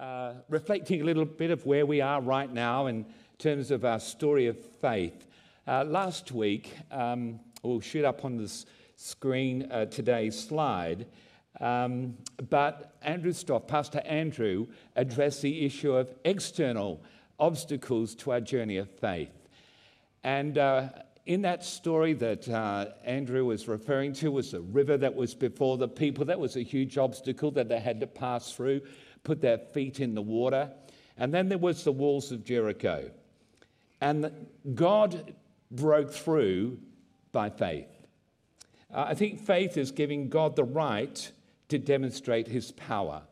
uh, reflecting a little bit of where we are right now in terms of our story of faith. Uh, last week, um, we'll shoot up on this screen uh, today's slide, um, but Andrew Stoff, Pastor Andrew, addressed the issue of external obstacles to our journey of faith. And uh, in that story that uh, Andrew was referring to was the river that was before the people. That was a huge obstacle that they had to pass through, put their feet in the water. And then there was the walls of Jericho. And God broke through by faith. Uh, I think faith is giving God the right to demonstrate his power.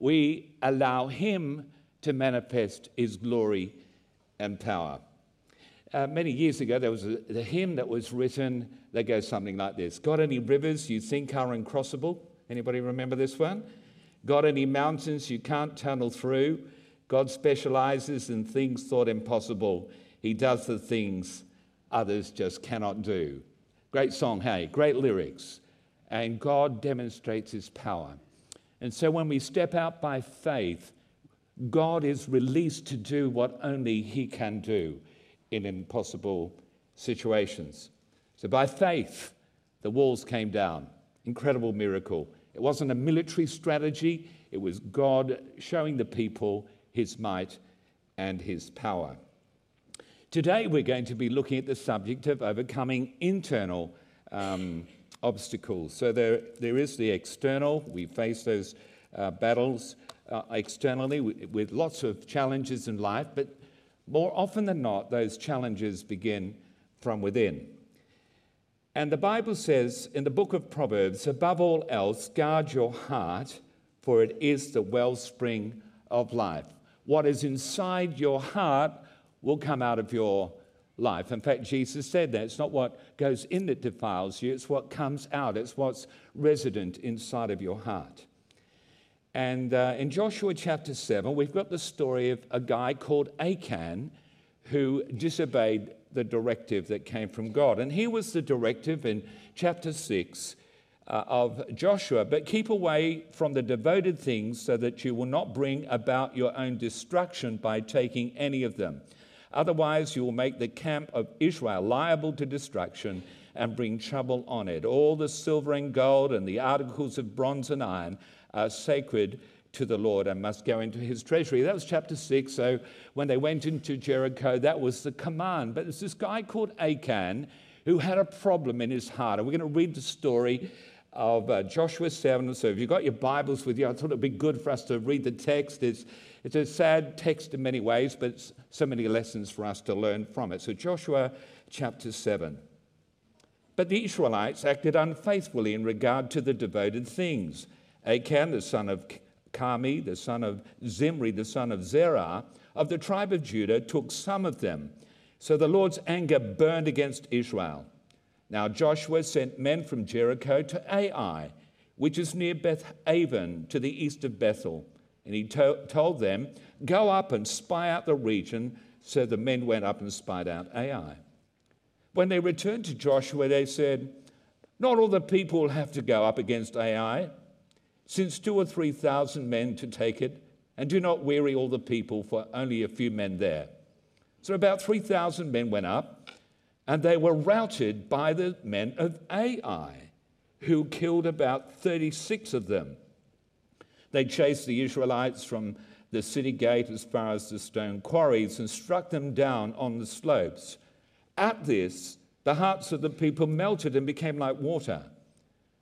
We allow him to manifest his glory and power. Uh, many years ago, there was a, a, hymn that was written that goes something like this Got any rivers you think are uncrossable? Anybody remember this one? Got any mountains you can't tunnel through? God specializes in things thought impossible. He does the things others just cannot do. Great song, hey, great lyrics. And God demonstrates his power. And so when we step out by faith, God is released to do what only he can do in impossible situations. So by faith, the walls came down. Incredible miracle. It wasn't a military strategy, it was God showing the people his might and his power. Today, we're going to be looking at the subject of overcoming internal um, obstacles. So, there, there is the external, we face those uh, battles uh, externally with, with lots of challenges in life, but more often than not, those challenges begin from within. And the Bible says in the book of Proverbs, above all else, guard your heart, for it is the wellspring of life. What is inside your heart will come out of your life. In fact, Jesus said that it's not what goes in that defiles you, it's what comes out, it's what's resident inside of your heart. And uh, in Joshua chapter 7, we've got the story of a guy called Achan who disobeyed the directive that came from God. And here was the directive in chapter 6 uh, of Joshua But keep away from the devoted things so that you will not bring about your own destruction by taking any of them. Otherwise, you will make the camp of Israel liable to destruction and bring trouble on it. All the silver and gold and the articles of bronze and iron are sacred to the Lord and must go into his treasury. That was chapter 6. So when they went into Jericho, that was the command. But there's this guy called Achan who had a problem in his heart. And we're going to read the story of uh, Joshua 7. So if you've got your Bibles with you, I thought it'd be good for us to read the text. It's, it's a sad text in many ways, but so many lessons for us to learn from it. So Joshua chapter 7. But the Israelites acted unfaithfully in regard to the devoted things. Achan, the son of Carmi, the son of Zimri, the son of Zerah, of the tribe of Judah, took some of them. So the Lord's anger burned against Israel. Now Joshua sent men from Jericho to Ai, which is near Beth Aven, to the east of Bethel. And he to- told them, Go up and spy out the region. So the men went up and spied out Ai. When they returned to Joshua, they said, Not all the people have to go up against Ai since two or three thousand men to take it, and do not weary all the people, for only a few men there. So about 3,000 men went up, and they were routed by the men of Ai, who killed about 36 of them. They chased the Israelites from the city gate as far as the stone quarries and struck them down on the slopes. At this, the hearts of the people melted and became like water.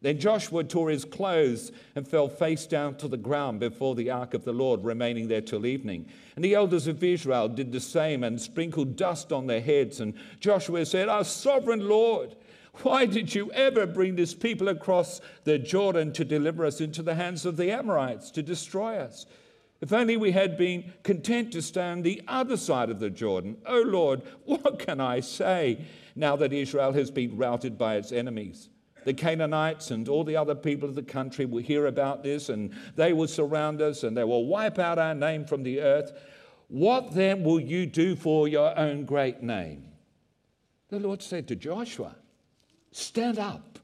Then Joshua tore his clothes and fell face down to the ground before the ark of the Lord, remaining there till evening. And the elders of Israel did the same and sprinkled dust on their heads. And Joshua said, Our sovereign Lord, why did you ever bring this people across the Jordan to deliver us into the hands of the Amorites to destroy us? If only we had been content to stand the other side of the Jordan. Oh Lord, what can I say now that Israel has been routed by its enemies? The Canaanites and all the other people of the country will hear about this and they will surround us and they will wipe out our name from the earth. What then will you do for your own great name? The Lord said to Joshua, Stand up.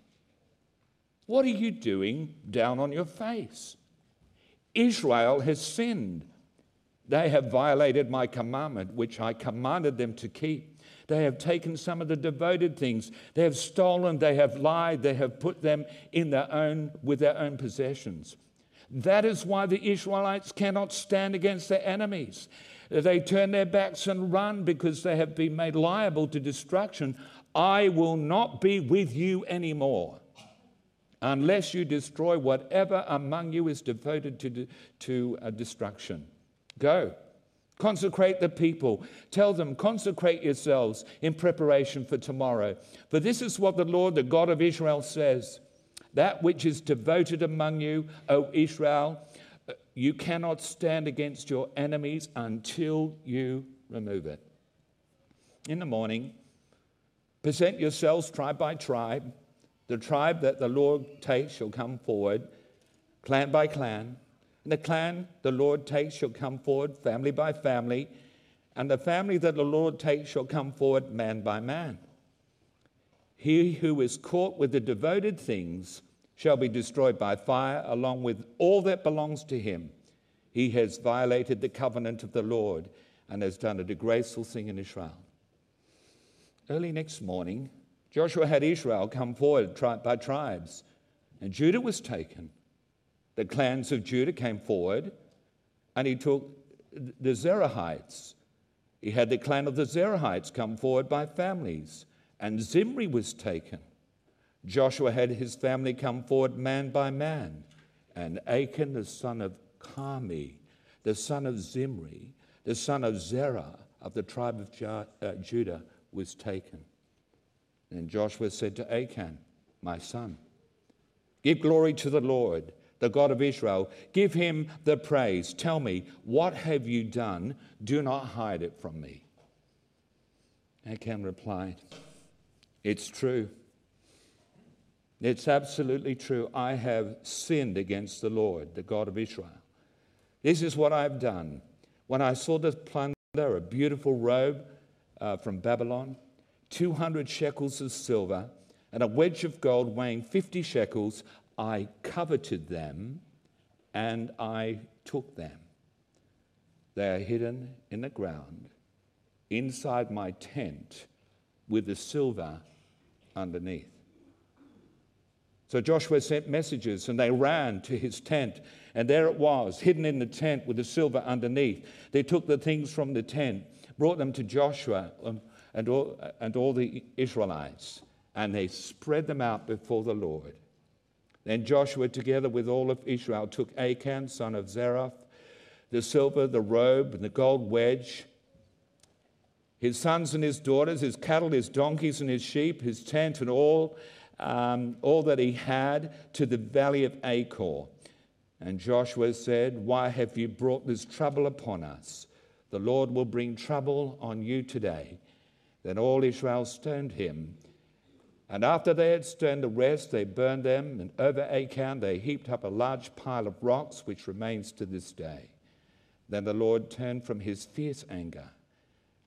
What are you doing down on your face? Israel has sinned. They have violated my commandment, which I commanded them to keep. They have taken some of the devoted things. They have stolen, they have lied, they have put them in their own with their own possessions. That is why the Israelites cannot stand against their enemies. They turn their backs and run because they have been made liable to destruction. I will not be with you anymore unless you destroy whatever among you is devoted to, to uh, destruction. Go. Consecrate the people. Tell them, consecrate yourselves in preparation for tomorrow. For this is what the Lord, the God of Israel, says That which is devoted among you, O Israel, you cannot stand against your enemies until you remove it. In the morning, present yourselves tribe by tribe. The tribe that the Lord takes shall come forward, clan by clan. The clan the Lord takes shall come forward, family by family. And the family that the Lord takes shall come forward, man by man. He who is caught with the devoted things shall be destroyed by fire, along with all that belongs to him. He has violated the covenant of the Lord and has done a disgraceful thing in Israel. Early next morning, Joshua had Israel come forward tribe by tribes, and Judah was taken. The clans of Judah came forward, and he took the Zerahites. He had the clan of the Zerahites come forward by families, and Zimri was taken. Joshua had his family come forward man by man, and Achan, the son of Carmi, the son of Zimri, the son of Zerah of the tribe of uh, Judah, was taken. And Joshua said to Achan, My son, give glory to the Lord, the God of Israel. Give him the praise. Tell me, what have you done? Do not hide it from me. Achan replied, It's true. It's absolutely true. I have sinned against the Lord, the God of Israel. This is what I've done. When I saw the plunder, a beautiful robe uh, from Babylon, 200 shekels of silver, and a wedge of gold weighing 50 shekels, I coveted them and I took them. They are hidden in the ground inside my tent with the silver underneath. So Joshua sent messages and they ran to his tent. And there it was, hidden in the tent with the silver underneath. They took the things from the tent, brought them to Joshua um, and all, and all the Israelites, and they spread them out before the Lord. Then Joshua, together with all of Israel, took Achan, son of Zerah, the silver, the robe, and the gold wedge, his sons and his daughters, his cattle, his donkeys, and his sheep, his tent, and all um, all that he had to the valley of Achor. And Joshua said, Why have you brought this trouble upon us? The Lord will bring trouble on you today. Then all Israel stoned him. And after they had stoned the rest, they burned them, and over Achan they heaped up a large pile of rocks, which remains to this day. Then the Lord turned from his fierce anger.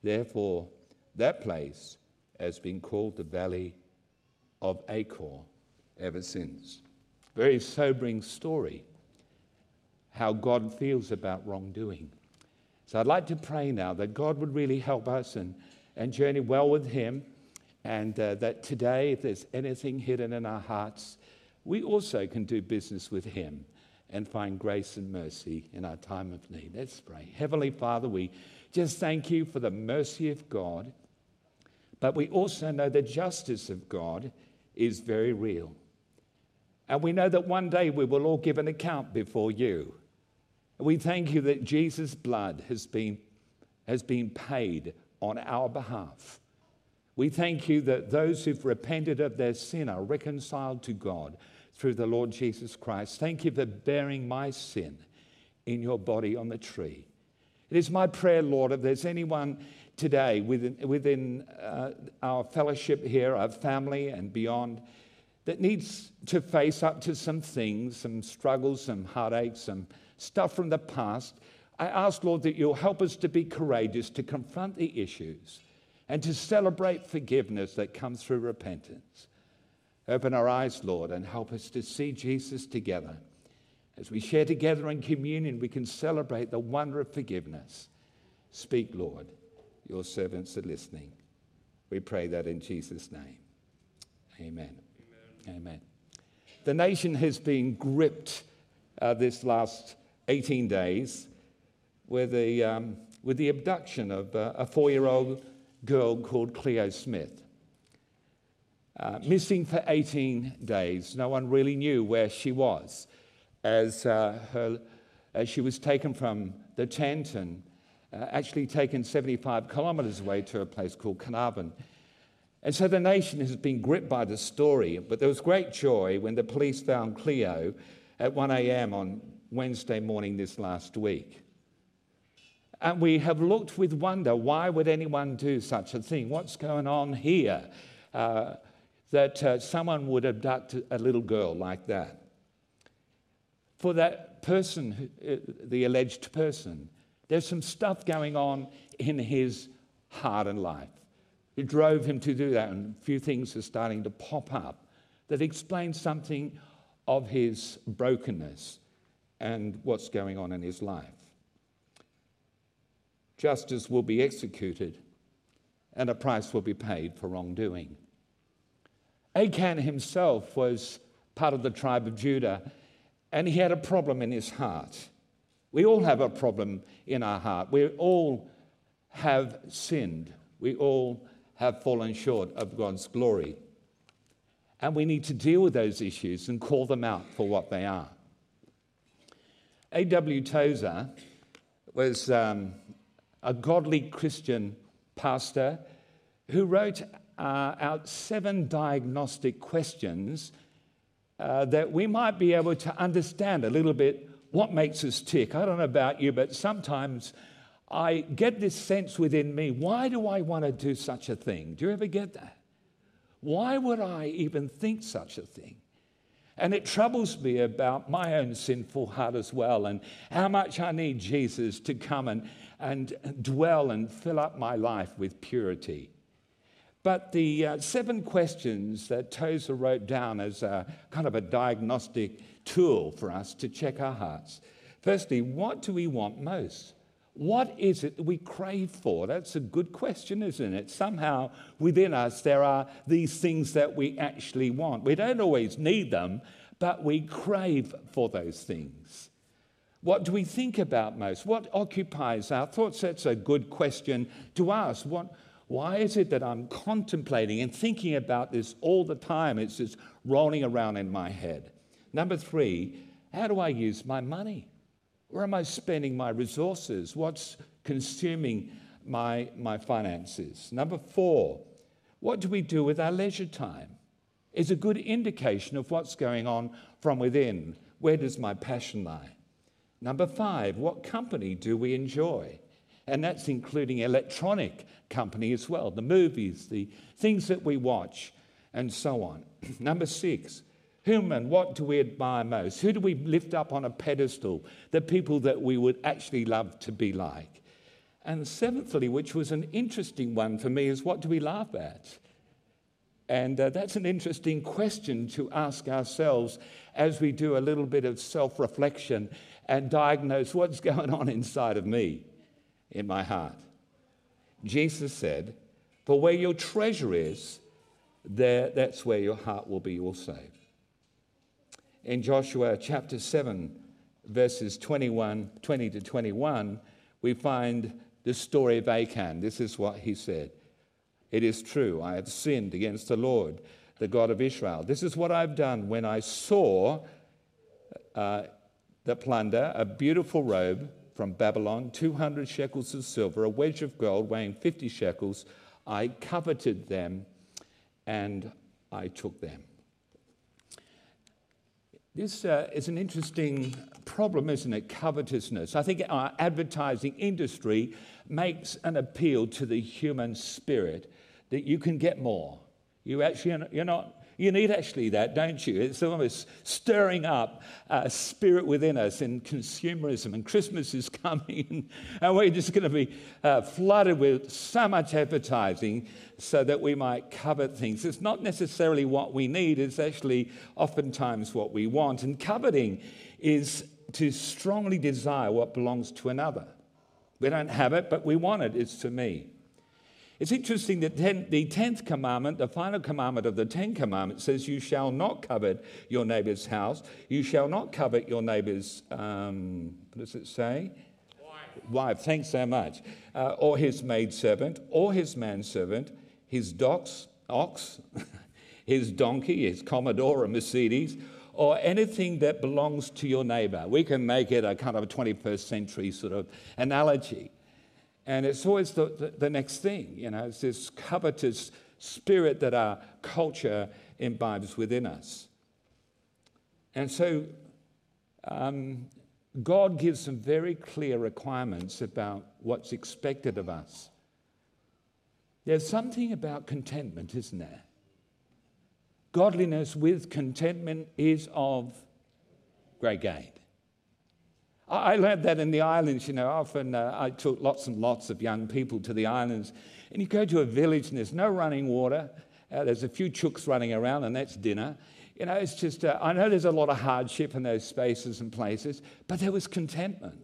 Therefore, that place has been called the Valley of Achor ever since. Very sobering story how God feels about wrongdoing. So I'd like to pray now that God would really help us and, and journey well with Him, and uh, that today, if there's anything hidden in our hearts, we also can do business with Him and find grace and mercy in our time of need. Let's pray. Heavenly Father, we just thank you for the mercy of God, but we also know the justice of God is very real. And we know that one day we will all give an account before you. We thank you that Jesus' blood has been, has been paid on our behalf. We thank you that those who've repented of their sin are reconciled to God through the Lord Jesus Christ. Thank you for bearing my sin in your body on the tree. It is my prayer, Lord, if there's anyone today within, within uh, our fellowship here, our family and beyond, that needs to face up to some things, some struggles, some heartaches, some stuff from the past, I ask, Lord, that you'll help us to be courageous, to confront the issues, and to celebrate forgiveness that comes through repentance. Open our eyes, Lord, and help us to see Jesus together As we share together in communion, we can celebrate the wonder of forgiveness. Speak, Lord. Your servants are listening. We pray that in Jesus' name. Amen. Amen. Amen. The nation has been gripped uh, this last 18 days with the, um, with the abduction of uh, a four year old girl called Cleo Smith. Uh, missing for 18 days. No one really knew where she was as, uh, her, as she was taken from the tent and uh, actually taken 75 kilometres away to a place called Carnarvon. And so the nation has been gripped by the story, but there was great joy when the police found Cleo at 1 a.m. on Wednesday morning this last week. And we have looked with wonder why would anyone do such a thing? What's going on here? Uh, that uh, someone would abduct a little girl like that. For that person, uh, the alleged person, there's some stuff going on in his heart and life. It drove him to do that, and a few things are starting to pop up that explain something of his brokenness and what's going on in his life. Justice will be executed, and a price will be paid for wrongdoing. Achan himself was part of the tribe of Judah, and he had a problem in his heart. We all have a problem in our heart. We all have sinned. We all have fallen short of God's glory. And we need to deal with those issues and call them out for what they are. A.W. Tozer was um, a godly Christian pastor who wrote uh, out seven diagnostic questions uh, that we might be able to understand a little bit what makes us tick. I don't know about you, but sometimes I get this sense within me why do I want to do such a thing? Do you ever get that? Why would I even think such a thing? And it troubles me about my own sinful heart as well, and how much I need Jesus to come and, and dwell and fill up my life with purity. But the uh, seven questions that Tozer wrote down as a kind of a diagnostic tool for us to check our hearts. Firstly, what do we want most? What is it that we crave for? That's a good question, isn't it? Somehow within us, there are these things that we actually want. We don't always need them, but we crave for those things. What do we think about most? What occupies our thoughts? That's a good question to ask. What, why is it that I'm contemplating and thinking about this all the time? It's just rolling around in my head. Number three, how do I use my money? Where am I spending my resources? What's consuming my, my finances? Number four, what do we do with our leisure time? Is a good indication of what's going on from within. Where does my passion lie? Number five, what company do we enjoy? And that's including electronic company as well, the movies, the things that we watch, and so on. Number six, whom and what do we admire most? Who do we lift up on a pedestal? The people that we would actually love to be like. And seventhly, which was an interesting one for me, is what do we laugh at? And uh, that's an interesting question to ask ourselves as we do a little bit of self reflection and diagnose what's going on inside of me, in my heart. Jesus said, For where your treasure is, there, that's where your heart will be also. In Joshua chapter 7, verses 21, 20 to 21, we find the story of Achan. This is what he said It is true, I have sinned against the Lord, the God of Israel. This is what I've done when I saw uh, the plunder, a beautiful robe from Babylon, 200 shekels of silver, a wedge of gold weighing 50 shekels. I coveted them and I took them. This uh, is an interesting problem, isn't it? Covetousness. I think our advertising industry makes an appeal to the human spirit that you can get more. You actually, you're not you need actually that, don't you? It's almost stirring up a spirit within us in consumerism. And Christmas is coming, and we're just going to be uh, flooded with so much advertising so that we might covet things. It's not necessarily what we need, it's actually oftentimes what we want. And coveting is to strongly desire what belongs to another. We don't have it, but we want it. It's to me. It's interesting that ten, the 10th commandment, the final commandment of the Ten Commandments, says, You shall not covet your neighbor's house. You shall not covet your neighbor's, um, what does it say? Wife. Wife. Thanks so much. Uh, or his maidservant, or his manservant, his dox, ox, his donkey, his Commodore or Mercedes, or anything that belongs to your neighbor. We can make it a kind of a 21st century sort of analogy. And it's always the, the, the, next thing, you know, it's this covetous spirit that our culture imbibes within us. And so um, God gives some very clear requirements about what's expected of us. There's something about contentment, isn't there? Godliness with contentment is of great gain. I learned that in the islands, you know. Often uh, I took lots and lots of young people to the islands, and you go to a village and there's no running water. Uh, there's a few chooks running around, and that's dinner. You know, it's just, uh, I know there's a lot of hardship in those spaces and places, but there was contentment.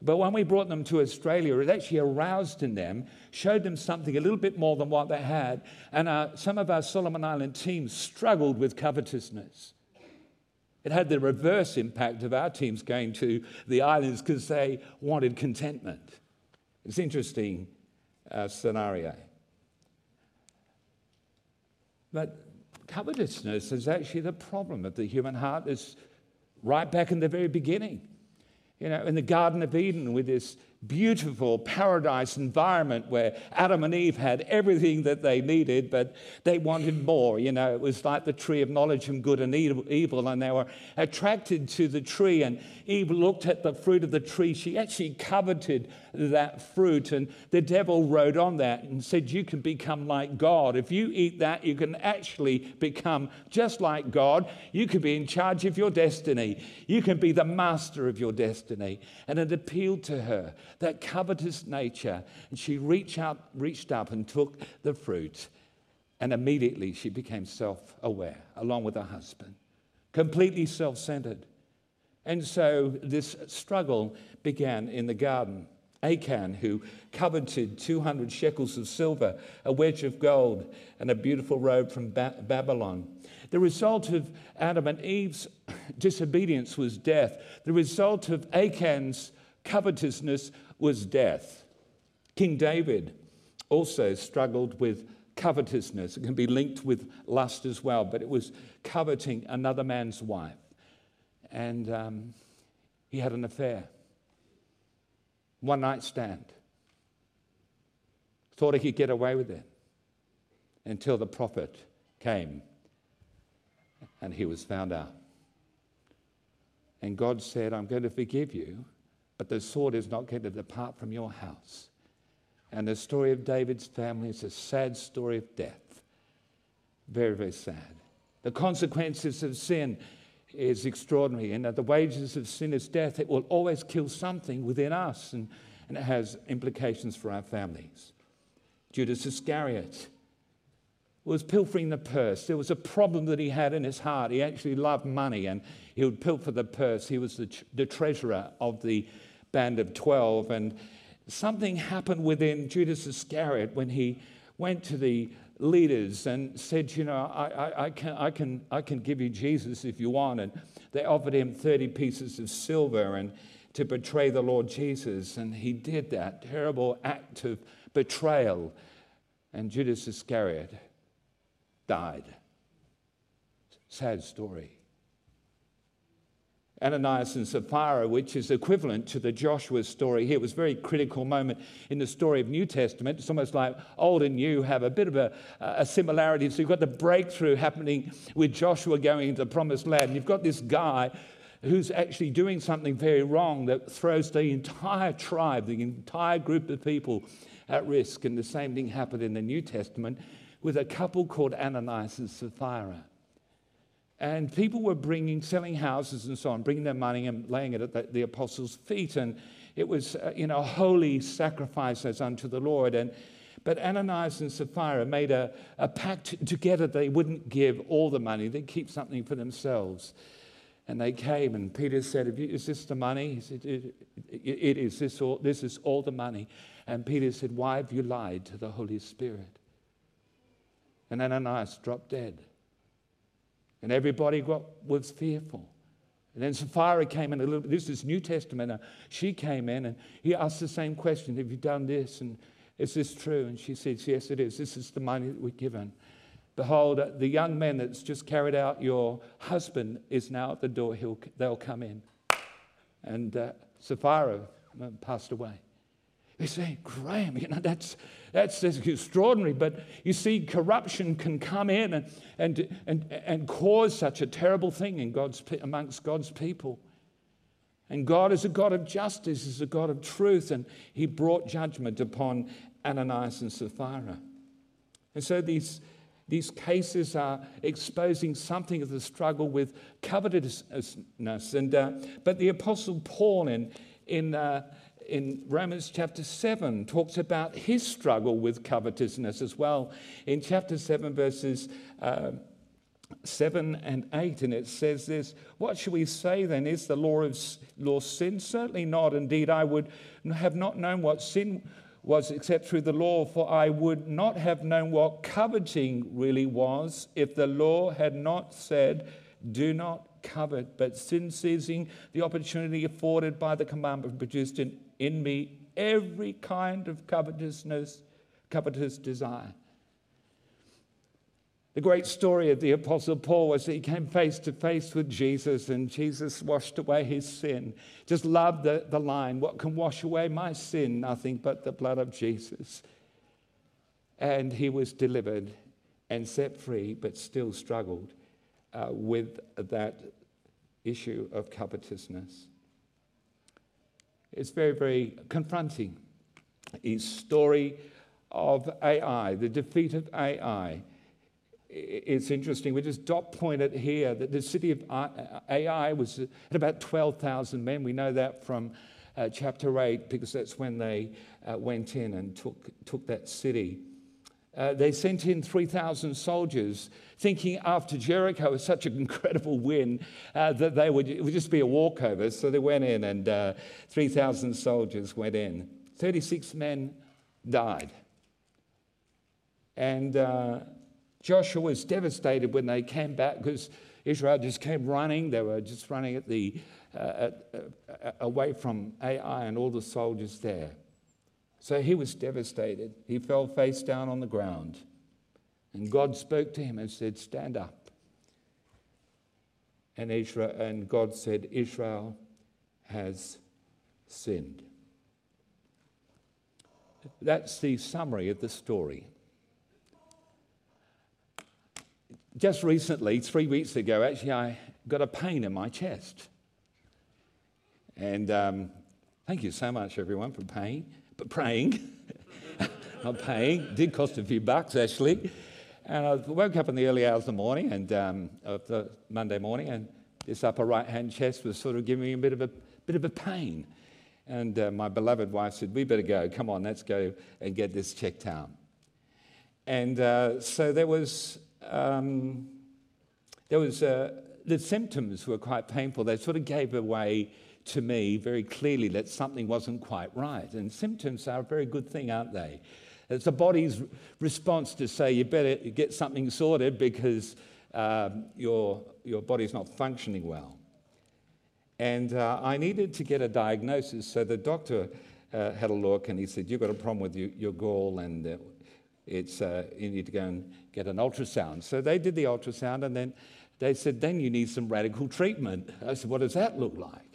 But when we brought them to Australia, it actually aroused in them, showed them something a little bit more than what they had. And uh, some of our Solomon Island teams struggled with covetousness. It had the reverse impact of our teams going to the islands because they wanted contentment. It's interesting uh, scenario. But covetousness is actually the problem of the human heart. It's right back in the very beginning. You know, in the Garden of Eden with this beautiful paradise environment where Adam and Eve had everything that they needed, but they wanted more. You know, it was like the tree of knowledge of good and evil, and they were attracted to the tree. And Eve looked at the fruit of the tree. She actually coveted that fruit, and the devil rode on that and said, You can become like God. If you eat that, you can actually become just like God. You can be in charge of your destiny, you can be the master of your destiny. And it appealed to her that covetous nature. And she reached, out, reached up and took the fruit. And immediately she became self aware, along with her husband, completely self centered. And so this struggle began in the garden. Achan, who coveted 200 shekels of silver, a wedge of gold, and a beautiful robe from ba- Babylon. The result of Adam and Eve's disobedience was death. The result of Achan's covetousness was death. King David also struggled with covetousness. It can be linked with lust as well, but it was coveting another man's wife. And um, he had an affair, one night stand. Thought he could get away with it until the prophet came and he was found out. And God said, I'm going to forgive you but the sword is not going to depart from your house. And the story of David's family is a sad story of death. Very, very sad. The consequences of sin is extraordinary. And that the wages of sin is death. It will always kill something within us, and, and it has implications for our families. Judas Iscariot was pilfering the purse. There was a problem that he had in his heart. He actually loved money and he would pilfer the purse. He was the, the treasurer of the band of 12. And something happened within Judas Iscariot when he went to the leaders and said, You know, I, I, I, can, I, can, I can give you Jesus if you want. And they offered him 30 pieces of silver and to betray the Lord Jesus. And he did that terrible act of betrayal. And Judas Iscariot died. Sad story. Ananias and Sapphira, which is equivalent to the Joshua story here. It was a very critical moment in the story of New Testament. It's almost like old and new have a bit of a, a similarity. So you've got the breakthrough happening with Joshua going into the promised land. And you've got this guy who's actually doing something very wrong that throws the entire tribe, the entire group of people at risk. And the same thing happened in the New Testament with a couple called Ananias and Sapphira. And people were bringing, selling houses and so on, bringing their money and laying it at the, the apostles' feet. And it was, uh, you know, holy sacrifices unto the Lord. And, but Ananias and Sapphira made a, a pact together they wouldn't give all the money, they'd keep something for themselves. And they came, and Peter said, Is this the money? He said, It, it, it is. This, all, this is all the money. And Peter said, Why have you lied to the Holy Spirit? And Ananias dropped dead. And everybody got, was fearful. And then Sapphira came in a little bit. This is New Testament. Uh, she came in and he asked the same question Have you done this? And is this true? And she said, Yes, it is. This is the money that we're given. Behold, the young man that's just carried out your husband is now at the door. He'll, they'll come in. And uh, Sapphira uh, passed away. They say, Graham, you know, that's, that's, that's extraordinary. But you see, corruption can come in and, and, and, and cause such a terrible thing in God's, amongst God's people. And God is a God of justice, is a God of truth, and He brought judgment upon Ananias and Sapphira. And so these, these cases are exposing something of the struggle with covetousness. And, uh, but the Apostle Paul in, in uh, in Romans chapter 7 talks about his struggle with covetousness as well. In chapter 7, verses uh, 7 and 8, and it says this What shall we say then? Is the law of law sin? Certainly not. Indeed, I would have not known what sin was except through the law, for I would not have known what coveting really was if the law had not said, Do not covet. But sin seizing the opportunity afforded by the commandment produced in in me every kind of covetousness, covetous desire. The great story of the Apostle Paul was that he came face to face with Jesus and Jesus washed away his sin. Just love the, the line what can wash away my sin? Nothing but the blood of Jesus. And he was delivered and set free, but still struggled uh, with that issue of covetousness. It's very, very confronting. His story of Ai, the defeat of Ai. It's interesting. We just dot point it here that the city of Ai was at about 12,000 men. We know that from uh, chapter 8 because that's when they uh, went in and took, took that city. Uh, they sent in 3,000 soldiers, thinking after Jericho was such an incredible win uh, that they would, it would just be a walkover. So they went in, and uh, 3,000 soldiers went in. 36 men died. And uh, Joshua was devastated when they came back because Israel just came running. They were just running at the, uh, at, away from Ai and all the soldiers there. So he was devastated. He fell face down on the ground. And God spoke to him and said, Stand up. And, Israel, and God said, Israel has sinned. That's the summary of the story. Just recently, three weeks ago, actually, I got a pain in my chest. And um, thank you so much, everyone, for paying praying, not paying. Did cost a few bucks actually. And I woke up in the early hours of the morning and um, of the Monday morning, and this upper right-hand chest was sort of giving me a bit of a bit of a pain. And uh, my beloved wife said, "We better go. Come on, let's go and get this checked out." And uh, so there was um, there was uh, the symptoms were quite painful. They sort of gave away to me very clearly that something wasn't quite right. And symptoms are a very good thing, aren't they? It's the body's response to say you better get something sorted because um, your, your body's not functioning well. And uh, I needed to get a diagnosis, so the doctor uh, had a look and he said, You've got a problem with your, your gall and uh, it's, uh, you need to go and get an ultrasound. So they did the ultrasound and then they said, Then you need some radical treatment. I said, What does that look like?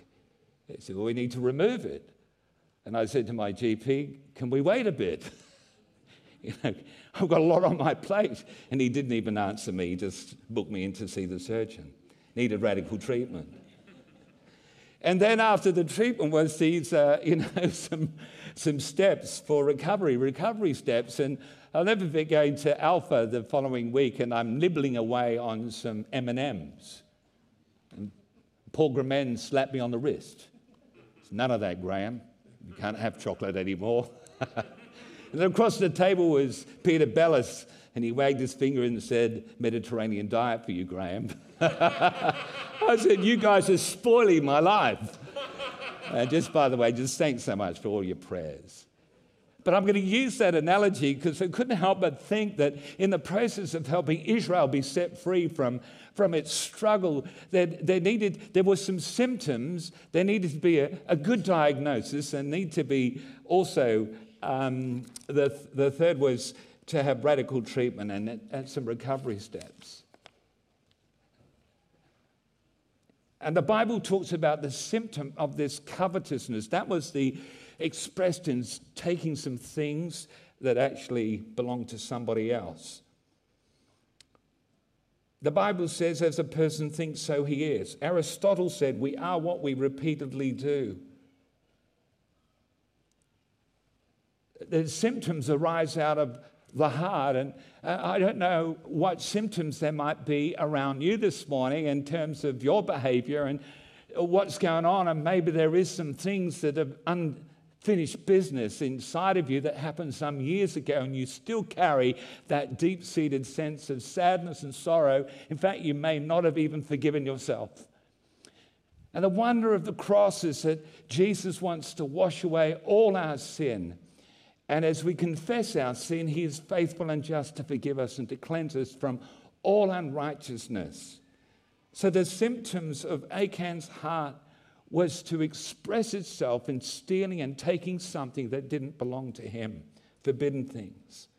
He said, Well, we need to remove it. And I said to my GP, Can we wait a bit? you know, I've got a lot on my plate. And he didn't even answer me, he just booked me in to see the surgeon. Needed radical treatment. And then after the treatment was these, uh, you know, some, some steps for recovery, recovery steps. And I'll never forget going to Alpha the following week, and I'm nibbling away on some M&Ms. And Paul Gramen slapped me on the wrist. None of that, Graham. You can't have chocolate anymore. And across the table was Peter Bellis, and he wagged his finger and said, Mediterranean diet for you, Graham. I said, You guys are spoiling my life. And just by the way, just thanks so much for all your prayers. But I'm going to use that analogy because I couldn't help but think that in the process of helping Israel be set free from, from its struggle, there, there, needed, there were some symptoms. There needed to be a, a good diagnosis and need to be also, um, the, the third was to have radical treatment and, and some recovery steps. And the Bible talks about the symptom of this covetousness. That was the expressed in taking some things that actually belong to somebody else. The Bible says, as a person thinks, so he is. Aristotle said, we are what we repeatedly do. The symptoms arise out of the heart. And uh, I don't know what symptoms there might be around you this morning in terms of your behavior and what's going on. And maybe there is some things that have unfinished business inside of you that happened some years ago, and you still carry that deep seated sense of sadness and sorrow. In fact, you may not have even forgiven yourself. And the wonder of the cross is that Jesus wants to wash away all our sin and as we confess our sin, He is faithful and just to forgive us and to cleanse us from all unrighteousness. So the symptoms of Achan's heart was to express itself in stealing and taking something that didn't belong to him, forbidden things.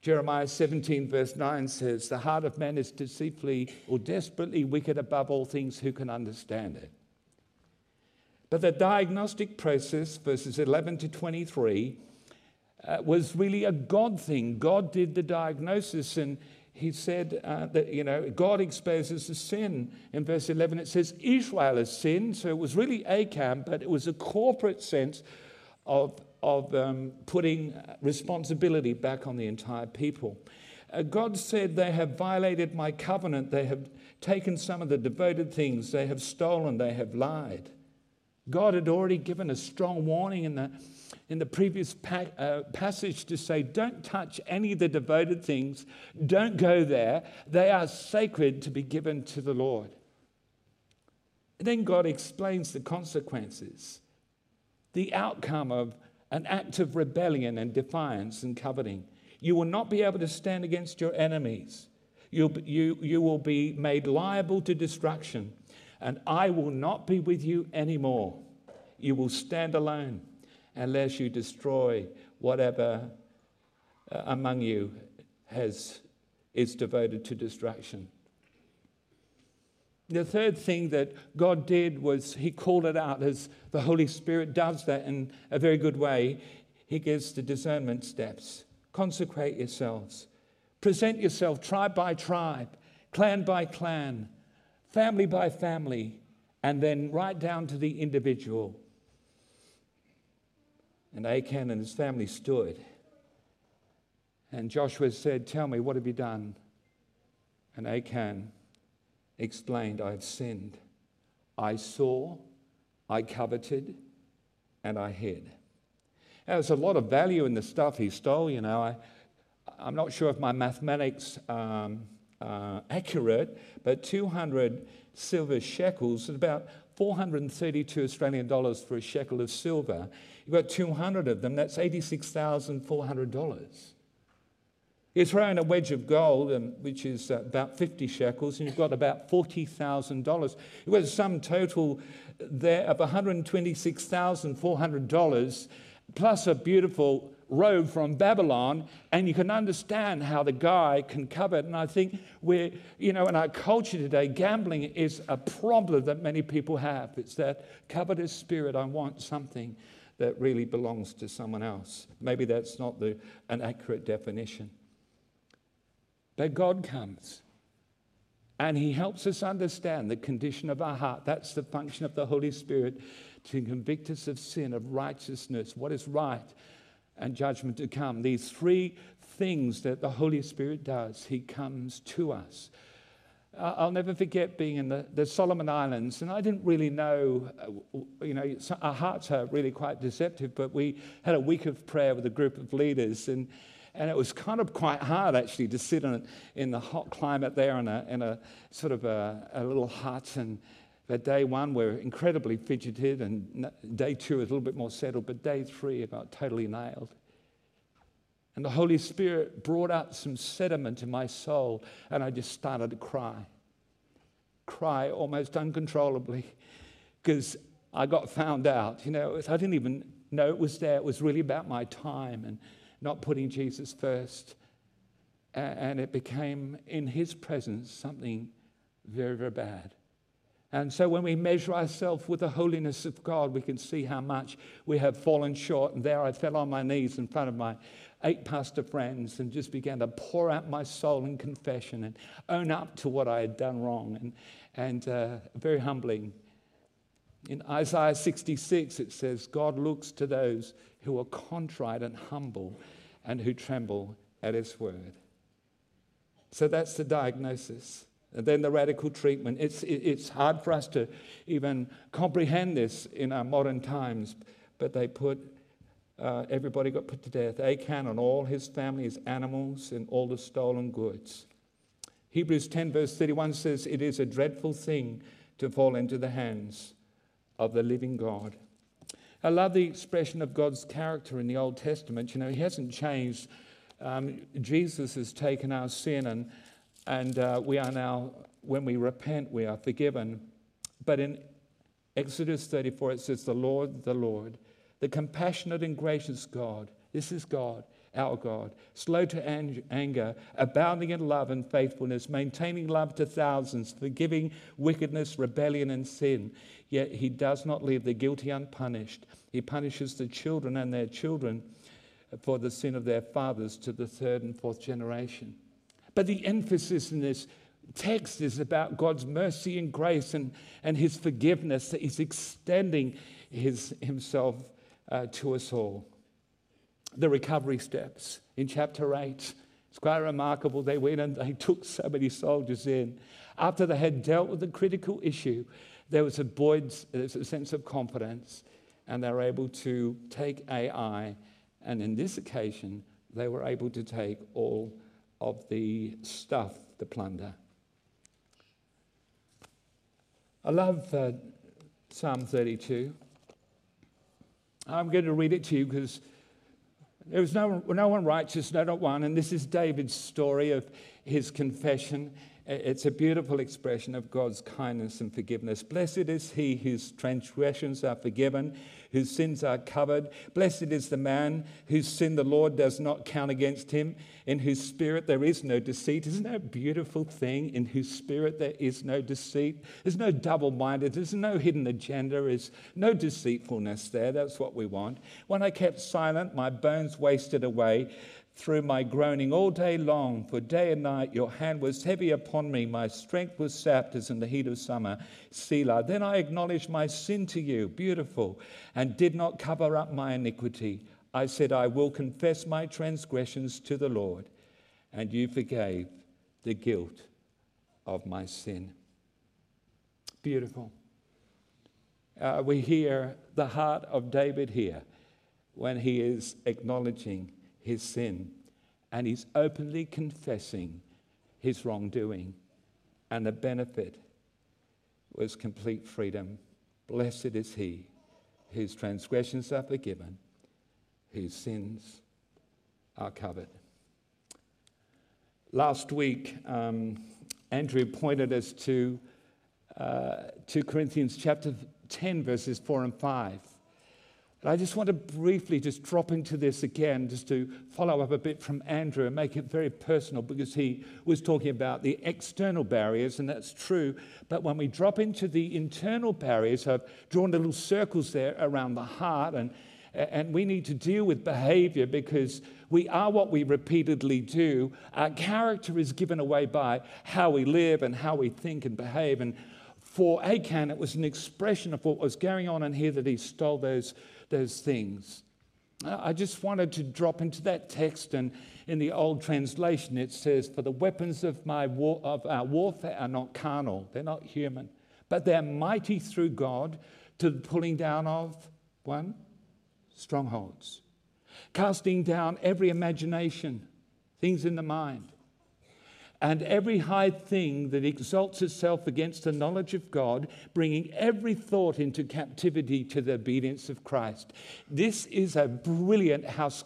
Jeremiah 17, verse 9 says, The heart of man is deceitfully or desperately wicked above all things. Who can understand it? But the diagnostic process, verses 11 to 23, uh, was really a God thing. God did the diagnosis, and he said uh, that, you know, God exposes the sin. In verse 11, it says Israel has sinned. So it was really Achan, but it was a corporate sense of, of um, putting responsibility back on the entire people. Uh, God said, They have violated my covenant. They have taken some of the devoted things. They have stolen. They have lied. God had already given a strong warning in the, in the previous pa- uh, passage to say, don't touch any of the devoted things, don't go there. They are sacred to be given to the Lord. And then God explains the consequences, the outcome of an act of rebellion and defiance and coveting. You will not be able to stand against your enemies. You'll, you, you will be made liable to destruction and I will not be with you anymore. You will stand alone unless you destroy whatever uh, among you has, is devoted to destruction. The third thing that God did was He called it out as the Holy Spirit does that in a very good way. He gives the discernment steps. Consecrate yourselves, present yourself tribe by tribe, clan by clan, family by family, and then right down to the individual. And Achan and his family stood. And Joshua said, Tell me, what have you done? And Achan explained, I have sinned. I saw, I coveted, and I hid. Now, there's a lot of value in the stuff he stole. You know, I, I'm not sure if my mathematics um, uh, accurate, but 200 silver shekels is about 432 Australian dollars for a shekel of silver. You've got 200 of them, that's $86,400. You throw in a wedge of gold, um, which is uh, about 50 shekels, and you've got about $40,000. You've got a sum total there of $126,400, plus a beautiful robe from Babylon, and you can understand how the guy can covet. And I think we're, you know, in our culture today, gambling is a problem that many people have. It's that covetous spirit. I want something that really belongs to someone else. Maybe that's not the, an accurate definition. But God comes. And he helps us understand the condition of our heart. That's the function of the Holy Spirit to convict us of sin, of righteousness, what is right, and judgment to come. These three things that the Holy Spirit does, He comes to us. I'll never forget being in the, the Solomon Islands, and I didn't really know, uh, you know, our hearts are really quite deceptive, but we had a week of prayer with a group of leaders, and, and it was kind of quite hard actually to sit in, in the hot climate there in a, in a sort of a, a little hut. And but day one, we're incredibly fidgeted, and day two is a little bit more settled, but day three, about totally nailed. And the Holy Spirit brought out some sediment in my soul, and I just started to cry. Cry almost uncontrollably because I got found out. You know, I didn't even know it was there. It was really about my time and not putting Jesus first. And it became, in his presence, something very, very bad. And so when we measure ourselves with the holiness of God, we can see how much we have fallen short. And there I fell on my knees in front of my eight pastor friends and just began to pour out my soul in confession and own up to what I had done wrong. And, and uh, very humbling. In Isaiah 66, it says, God looks to those who are contrite and humble and who tremble at his word. So that's the diagnosis. And then the radical treatment. It's, it's hard for us to even comprehend this in our modern times, but they put uh, everybody got put to death. Achan and all his family, his animals, and all the stolen goods. Hebrews 10, verse 31 says, It is a dreadful thing to fall into the hands of the living God. I love the expression of God's character in the Old Testament. You know, He hasn't changed. Um, Jesus has taken our sin, and, and uh, we are now, when we repent, we are forgiven. But in Exodus 34, it says, The Lord, the Lord the compassionate and gracious God. This is God, our God, slow to anger, abounding in love and faithfulness, maintaining love to thousands, forgiving wickedness, rebellion, and sin. Yet he does not leave the guilty unpunished. He punishes the children and their children for the sin of their fathers to the third and fourth generation. But the emphasis in this text is about God's mercy and grace and, and his forgiveness, that he's extending his, himself uh, to us all. The recovery steps in chapter 8. It's quite remarkable. They went and they took so many soldiers in. After they had dealt with the critical issue, there was a, there was a sense of confidence, and they were able to take Ai. And in this occasion, they were able to take all of the stuff, the plunder. I love uh, Psalm 32. I'm going to read it to you because there was no, no one righteous, no, not one. And this is David's story of his confession. It's a beautiful expression of God's kindness and forgiveness. Blessed is he whose transgressions are forgiven, whose sins are covered. Blessed is the man whose sin the Lord does not count against him, in whose spirit there is no deceit. Isn't that a beautiful thing? In whose spirit there is no deceit. There's no double minded, there's no hidden agenda, there's no deceitfulness there. That's what we want. When I kept silent, my bones wasted away through my groaning all day long, for day and night your hand was heavy upon me. My strength was sapped as in the heat of summer. Selah. Then I acknowledged my sin to you, beautiful, and did not cover up my iniquity. I said, I will confess my transgressions to the Lord, and you forgave the guilt of my sin. Beautiful. Uh, we hear the heart of David here when he is acknowledging his sin and he's openly confessing his wrongdoing. And the benefit was complete freedom. Blessed is he whose transgressions are forgiven, whose sins are covered. Last week, um, Andrew pointed us to uh, 2 Corinthians chapter 10, verses 4 and 5. But I just want to briefly just drop into this again, just to follow up a bit from Andrew and make it very personal because he was talking about the external barriers, and that's true. But when we drop into the internal barriers, I've drawn little circles there around the heart, and, and we need to deal with behavior because we are what we repeatedly do. Our character is given away by how we live and how we think and behave. And for Achan, it was an expression of what was going on in here that he stole those those things. Uh, I just wanted to drop into that text, and in the old translation, it says, For the weapons of, my war, of our warfare are not carnal, they're not human, but they're mighty through God to the pulling down of one, strongholds, casting down every imagination, things in the mind, and every high thing that exalts itself against the knowledge of God, bringing every thought into captivity to the obedience of Christ. This is a brilliant house,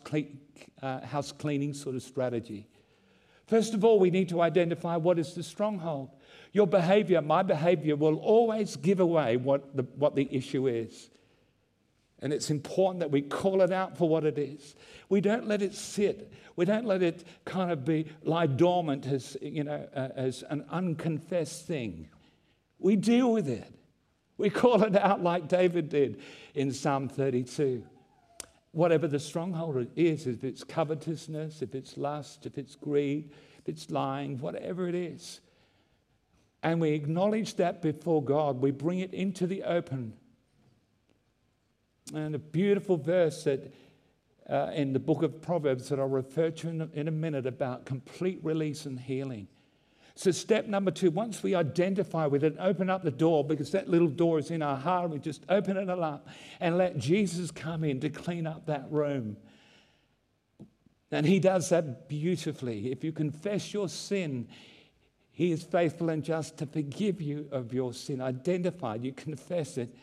uh, house cleaning sort of strategy. First of all, we need to identify what is the stronghold. Your behavior, my behavior, will always give away what the, what the issue is. And it's important that we call it out for what it is. We don't let it sit. We don't let it kind of be lie dormant as, you know, uh, as an unconfessed thing. We deal with it. We call it out like David did in Psalm 32. Whatever the stronghold is, if it's covetousness, if it's lust, if it's greed, if it's lying, whatever it is, and we acknowledge that before God, we bring it into the open and a beautiful verse that uh, in the book of Proverbs that I'll refer to in a, in a minute about complete release and healing. So, step number two, once we identify with it, open up the door because that little door is in our heart. We just open it up and let Jesus come in to clean up that room. And he does that beautifully. If you confess your sin, he is faithful and just to forgive you of your sin. Identify, you confess it,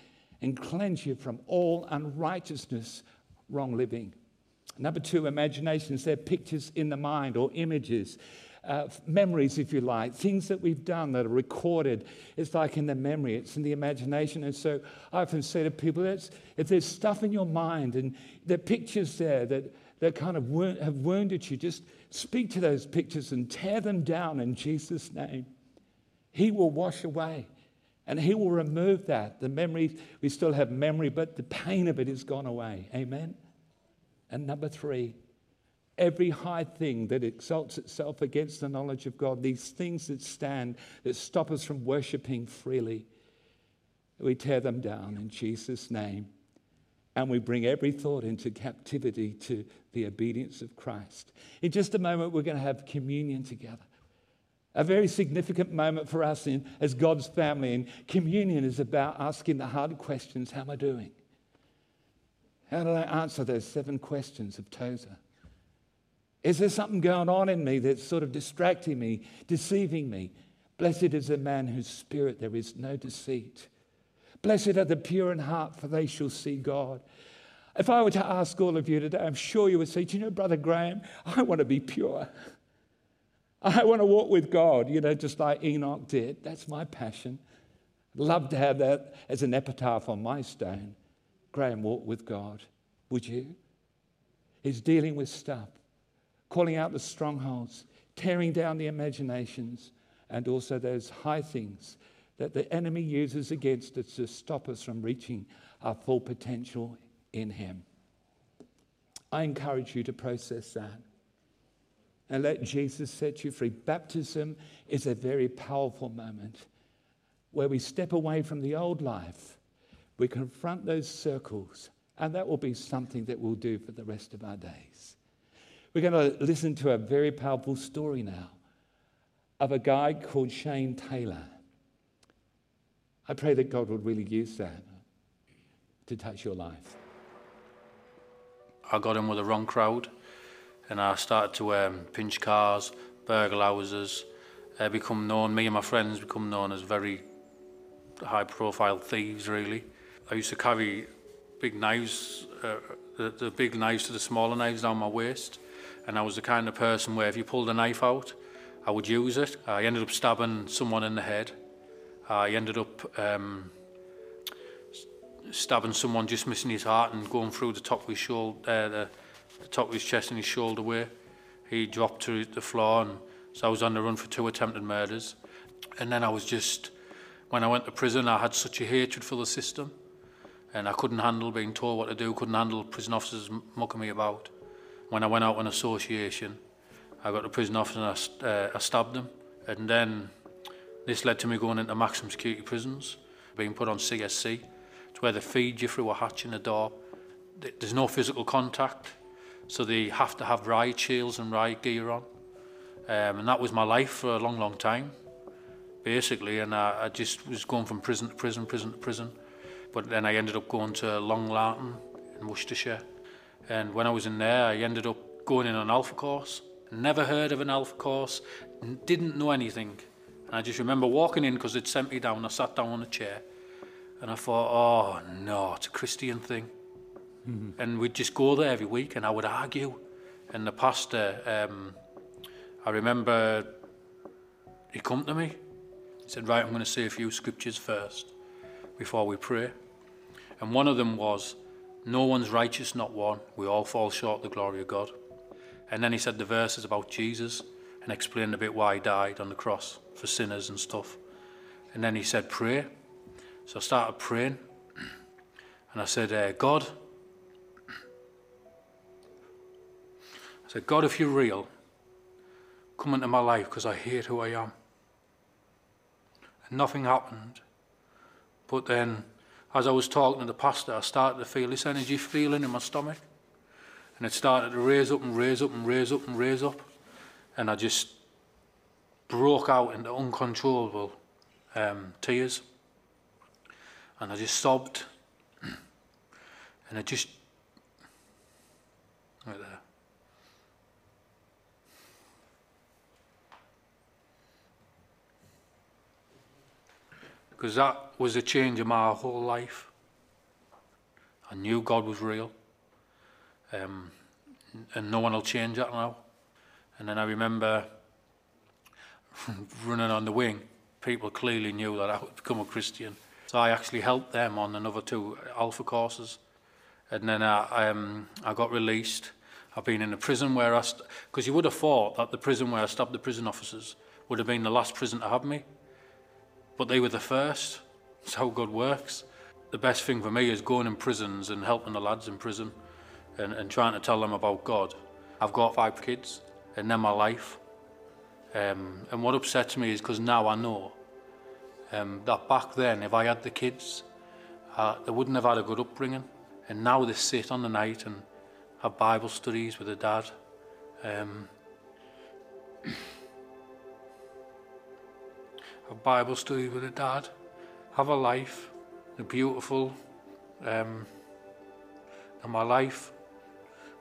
and cleanse you from all unrighteousness, wrong living. Number two, imaginations. They're pictures in the mind or images. Uh, memories, if you like, things that we've done that are recorded. It's like in the memory, it's in the imagination. And so I often say to people, that's, if there's stuff in your mind and there are pictures there that, that kind of have wounded you, just speak to those pictures and tear them down in Jesus' name. He will wash away. And He will remove that. The memory, we still have memory, but the pain of it is gone away. Amen? And number three, every high thing that exalts itself against the knowledge of God, these things that stand, that stop us from worshiping freely, we tear them down in Jesus' name. And we bring every thought into captivity to the obedience of Christ. In just a moment, we're going to have communion together a very significant moment for us in, as God's family. And communion is about asking the hard questions How am I doing? How did I answer those seven questions of Tozer? Is there something going on in me that's sort of distracting me, deceiving me? Blessed is the man whose spirit there is no deceit. Blessed are the pure in heart, for they shall see God. If I were to ask all of you today, I'm sure you would say, Do you know, Brother Graham, I want to be pure. I want to walk with God, you know, just like Enoch did. That's my passion. I'd love to have that as an epitaph on my stone. Graham walk with God. Would you? He's dealing with stuff, calling out the strongholds, tearing down the imaginations, and also those high things that the enemy uses against us to stop us from reaching our full potential in Him. I encourage you to process that and let Jesus set you free. Baptism is a very powerful moment where we step away from the old life, we confront those circles, and that will be something that we'll do for the rest of our days. We're going to listen to a very powerful story now of a guy called Shane Taylor. I pray that God would really use that to touch your life. I got in with the wrong crowd and I started to um, pinch cars, burgle houses, uh, become known, me and my friends become known as very high profile thieves really. I used to carry big knives, uh, the, the big knives to the smaller knives down my waist and I was the kind of person where if you pulled a knife out, I would use it. I ended up stabbing someone in the head. I ended up um, stabbing someone just missing his heart and going through the top of his shoulder, uh, the, the top of his chest and his shoulder where he dropped to the floor and so I was on the run for two attempted murders. And then I was just when I went to prison I had such a hatred for the system and I couldn't handle being told what to do couldn't handle prison officers mucking me about. When I went out on association I got to prison officer and I, uh, I stabbed him. And then this led to me going into maximum security prisons being put on CSC it's where they feed you through a hatch in the door there's no physical contact, so they have to have riot shields and riot gear on. Um, and that was my life for a long, long time, basically. And I, I just was going from prison to prison, prison to prison. But then I ended up going to Long Lartin in Worcestershire. And when I was in there, I ended up going in an alpha course. Never heard of an alpha course, didn't know anything. And I just remember walking in because they'd sent me down. I sat down on a chair and I thought, oh no, it's a Christian thing. Mm-hmm. And we'd just go there every week and I would argue. And the pastor, um, I remember he come to me. He said, right, I'm going to say a few scriptures first before we pray. And one of them was, no one's righteous, not one. We all fall short of the glory of God. And then he said the verses about Jesus and explained a bit why he died on the cross for sinners and stuff. And then he said, pray. So I started praying. And I said, uh, God, Said, God, if you're real, come into my life because I hate who I am. And nothing happened. But then, as I was talking to the pastor, I started to feel this energy feeling in my stomach. And it started to raise up and raise up and raise up and raise up. And I just broke out into uncontrollable um, tears. And I just sobbed. And I just, right there. Because that was a change in my whole life. I knew God was real. Um, and no one will change that now. And then I remember running on the wing. People clearly knew that I would become a Christian. So I actually helped them on another two Alpha courses. And then I, um, I got released. I've been in a prison where I, because st- you would have thought that the prison where I stabbed the prison officers would have been the last prison to have me. But they were the first. That's how God works. The best thing for me is going in prisons and helping the lads in prison and, and trying to tell them about God. I've got five kids, and they're my life. Um, and what upsets me is because now I know um, that back then, if I had the kids, uh, they wouldn't have had a good upbringing. And now they sit on the night and have Bible studies with their dad. Um, have Bible study with a dad. Have a life. They're beautiful. Um, and my life.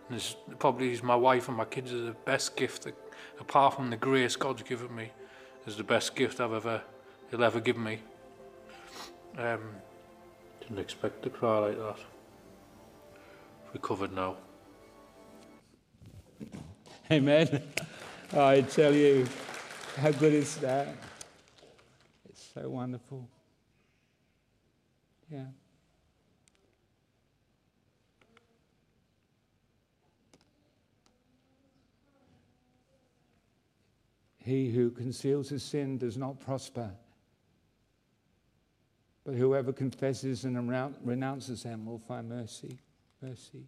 And probably my wife and my kids are the best gift that, apart from the grace God's given me, is the best gift I've ever He'll ever give me. Um, didn't expect to cry like that. Recovered now. Amen. I tell you, how good is that? So wonderful. Yeah. He who conceals his sin does not prosper. But whoever confesses and renounces them will find mercy. Mercy.